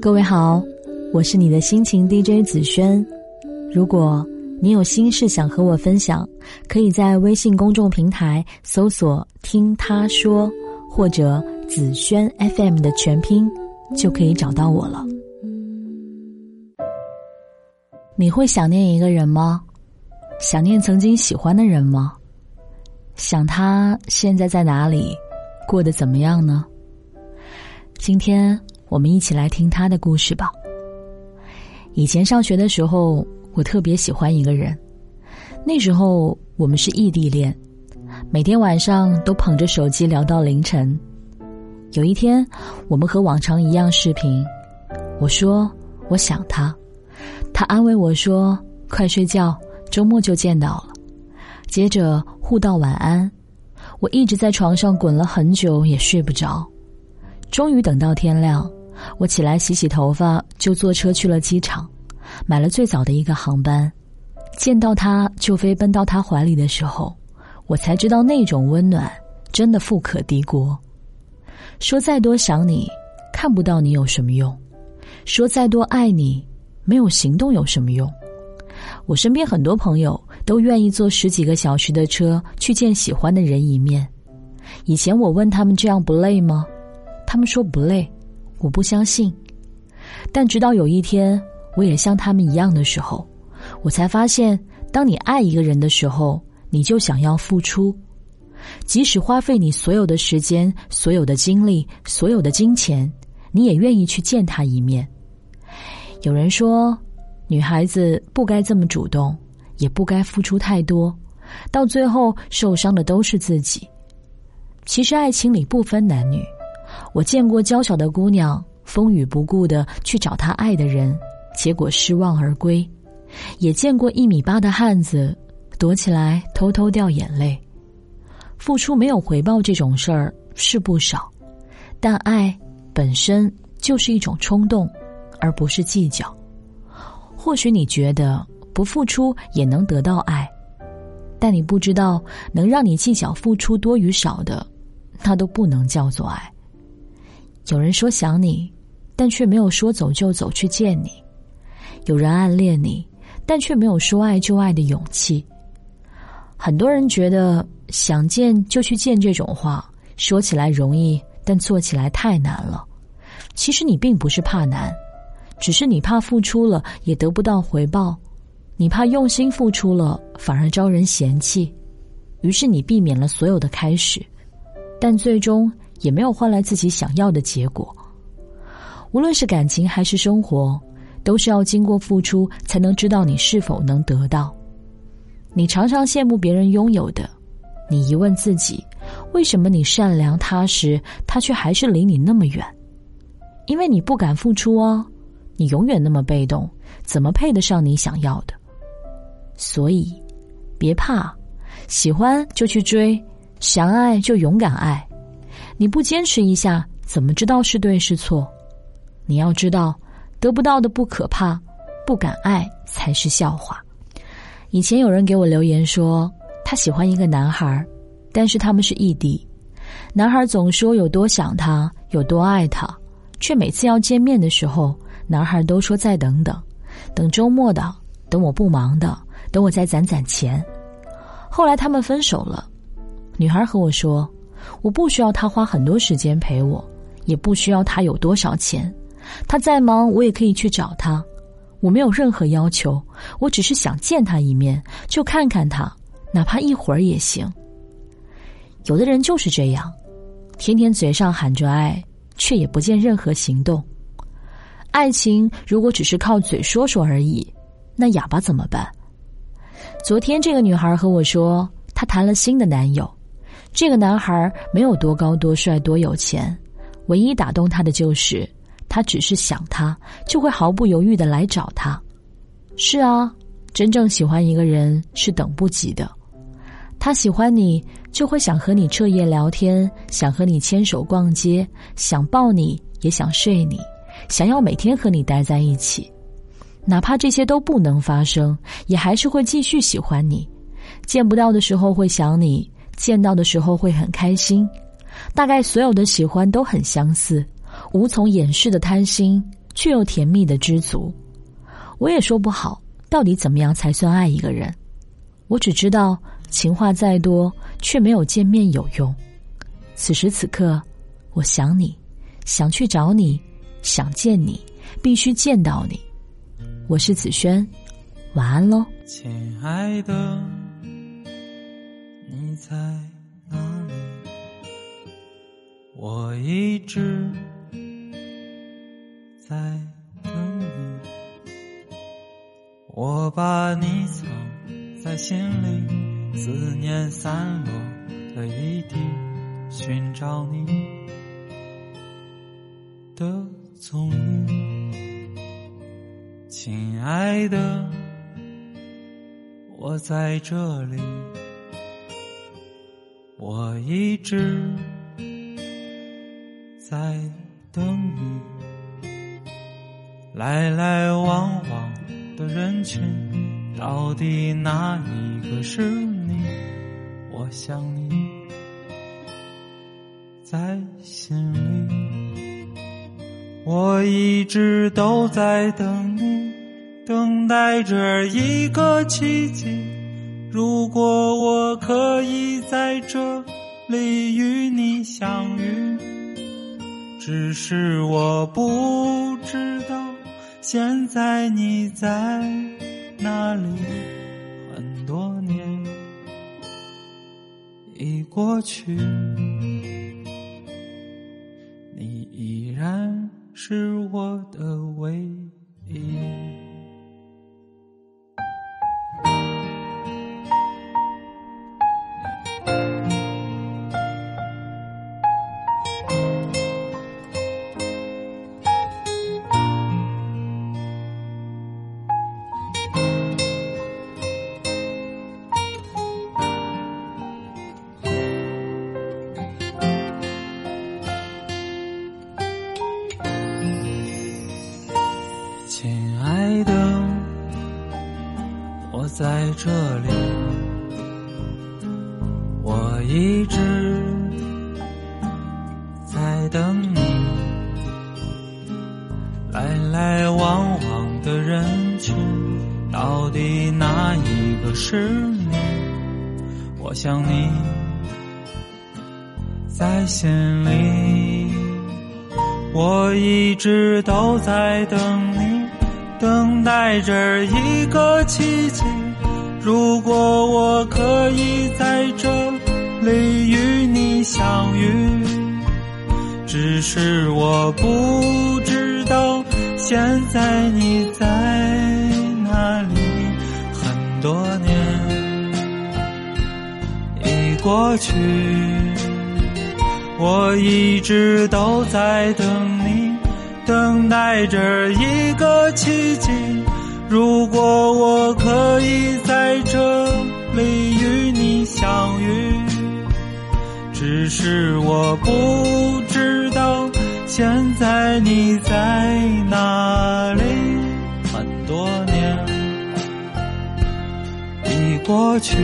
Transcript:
各位好，我是你的心情 DJ 紫萱。如果你有心事想和我分享，可以在微信公众平台搜索“听他说”或者“紫萱 FM” 的全拼，就可以找到我了。你会想念一个人吗？想念曾经喜欢的人吗？想他现在在哪里，过得怎么样呢？今天。我们一起来听他的故事吧。以前上学的时候，我特别喜欢一个人。那时候我们是异地恋，每天晚上都捧着手机聊到凌晨。有一天，我们和往常一样视频，我说我想他，他安慰我说快睡觉，周末就见到了。接着互道晚安，我一直在床上滚了很久也睡不着，终于等到天亮。我起来洗洗头发，就坐车去了机场，买了最早的一个航班。见到他就飞奔到他怀里的时候，我才知道那种温暖真的富可敌国。说再多想你，看不到你有什么用；说再多爱你，没有行动有什么用？我身边很多朋友都愿意坐十几个小时的车去见喜欢的人一面。以前我问他们这样不累吗？他们说不累。我不相信，但直到有一天，我也像他们一样的时候，我才发现，当你爱一个人的时候，你就想要付出，即使花费你所有的时间、所有的精力、所有的金钱，你也愿意去见他一面。有人说，女孩子不该这么主动，也不该付出太多，到最后受伤的都是自己。其实，爱情里不分男女。我见过娇小的姑娘风雨不顾的去找她爱的人，结果失望而归；也见过一米八的汉子躲起来偷偷掉眼泪。付出没有回报这种事儿是不少，但爱本身就是一种冲动，而不是计较。或许你觉得不付出也能得到爱，但你不知道，能让你计较付出多与少的，那都不能叫做爱。有人说想你，但却没有说走就走去见你；有人暗恋你，但却没有说爱就爱的勇气。很多人觉得想见就去见这种话说起来容易，但做起来太难了。其实你并不是怕难，只是你怕付出了也得不到回报，你怕用心付出了反而招人嫌弃，于是你避免了所有的开始，但最终。也没有换来自己想要的结果。无论是感情还是生活，都是要经过付出才能知道你是否能得到。你常常羡慕别人拥有的，你疑问自己：为什么你善良踏实，他却还是离你那么远？因为你不敢付出哦，你永远那么被动，怎么配得上你想要的？所以，别怕，喜欢就去追，想爱就勇敢爱。你不坚持一下，怎么知道是对是错？你要知道，得不到的不可怕，不敢爱才是笑话。以前有人给我留言说，他喜欢一个男孩，但是他们是异地。男孩总说有多想他，有多爱他，却每次要见面的时候，男孩都说再等等，等周末的，等我不忙的，等我再攒攒钱。后来他们分手了，女孩和我说。我不需要他花很多时间陪我，也不需要他有多少钱。他再忙，我也可以去找他。我没有任何要求，我只是想见他一面，就看看他，哪怕一会儿也行。有的人就是这样，天天嘴上喊着爱，却也不见任何行动。爱情如果只是靠嘴说说而已，那哑巴怎么办？昨天这个女孩和我说，她谈了新的男友。这个男孩没有多高、多帅、多有钱，唯一打动他的就是，他只是想他，就会毫不犹豫的来找他。是啊，真正喜欢一个人是等不及的。他喜欢你，就会想和你彻夜聊天，想和你牵手逛街，想抱你，也想睡你，想要每天和你待在一起。哪怕这些都不能发生，也还是会继续喜欢你。见不到的时候会想你。见到的时候会很开心，大概所有的喜欢都很相似，无从掩饰的贪心却又甜蜜的知足。我也说不好，到底怎么样才算爱一个人？我只知道，情话再多，却没有见面有用。此时此刻，我想你，想去找你，想见你，必须见到你。我是子轩，晚安喽，亲爱的，在哪里？我一直在等你，我把你藏在心里，思念散落的一地，寻找你的踪影。亲爱的，我在这里，我一直。在等你，来来往往的人群，到底哪一个是你？我想你在心里，我一直都在等你，等待着一个奇迹。如果我可以在这里与你相遇。只是我不知道，现在你在哪里？很多年已过去，你依然是我的唯一。在这里，我一直在等你。来来往往的人群，到底哪一个是你？我想你在心里，我一直都在等，等待着一个奇迹。如果我可以在这里与你相遇，只是我不知道现在你在哪里。很多年已过去，我一直都在等你，等待着一个奇迹。如果我可以在这里与你相遇，只是我不知道现在你在哪里。很多年已过去。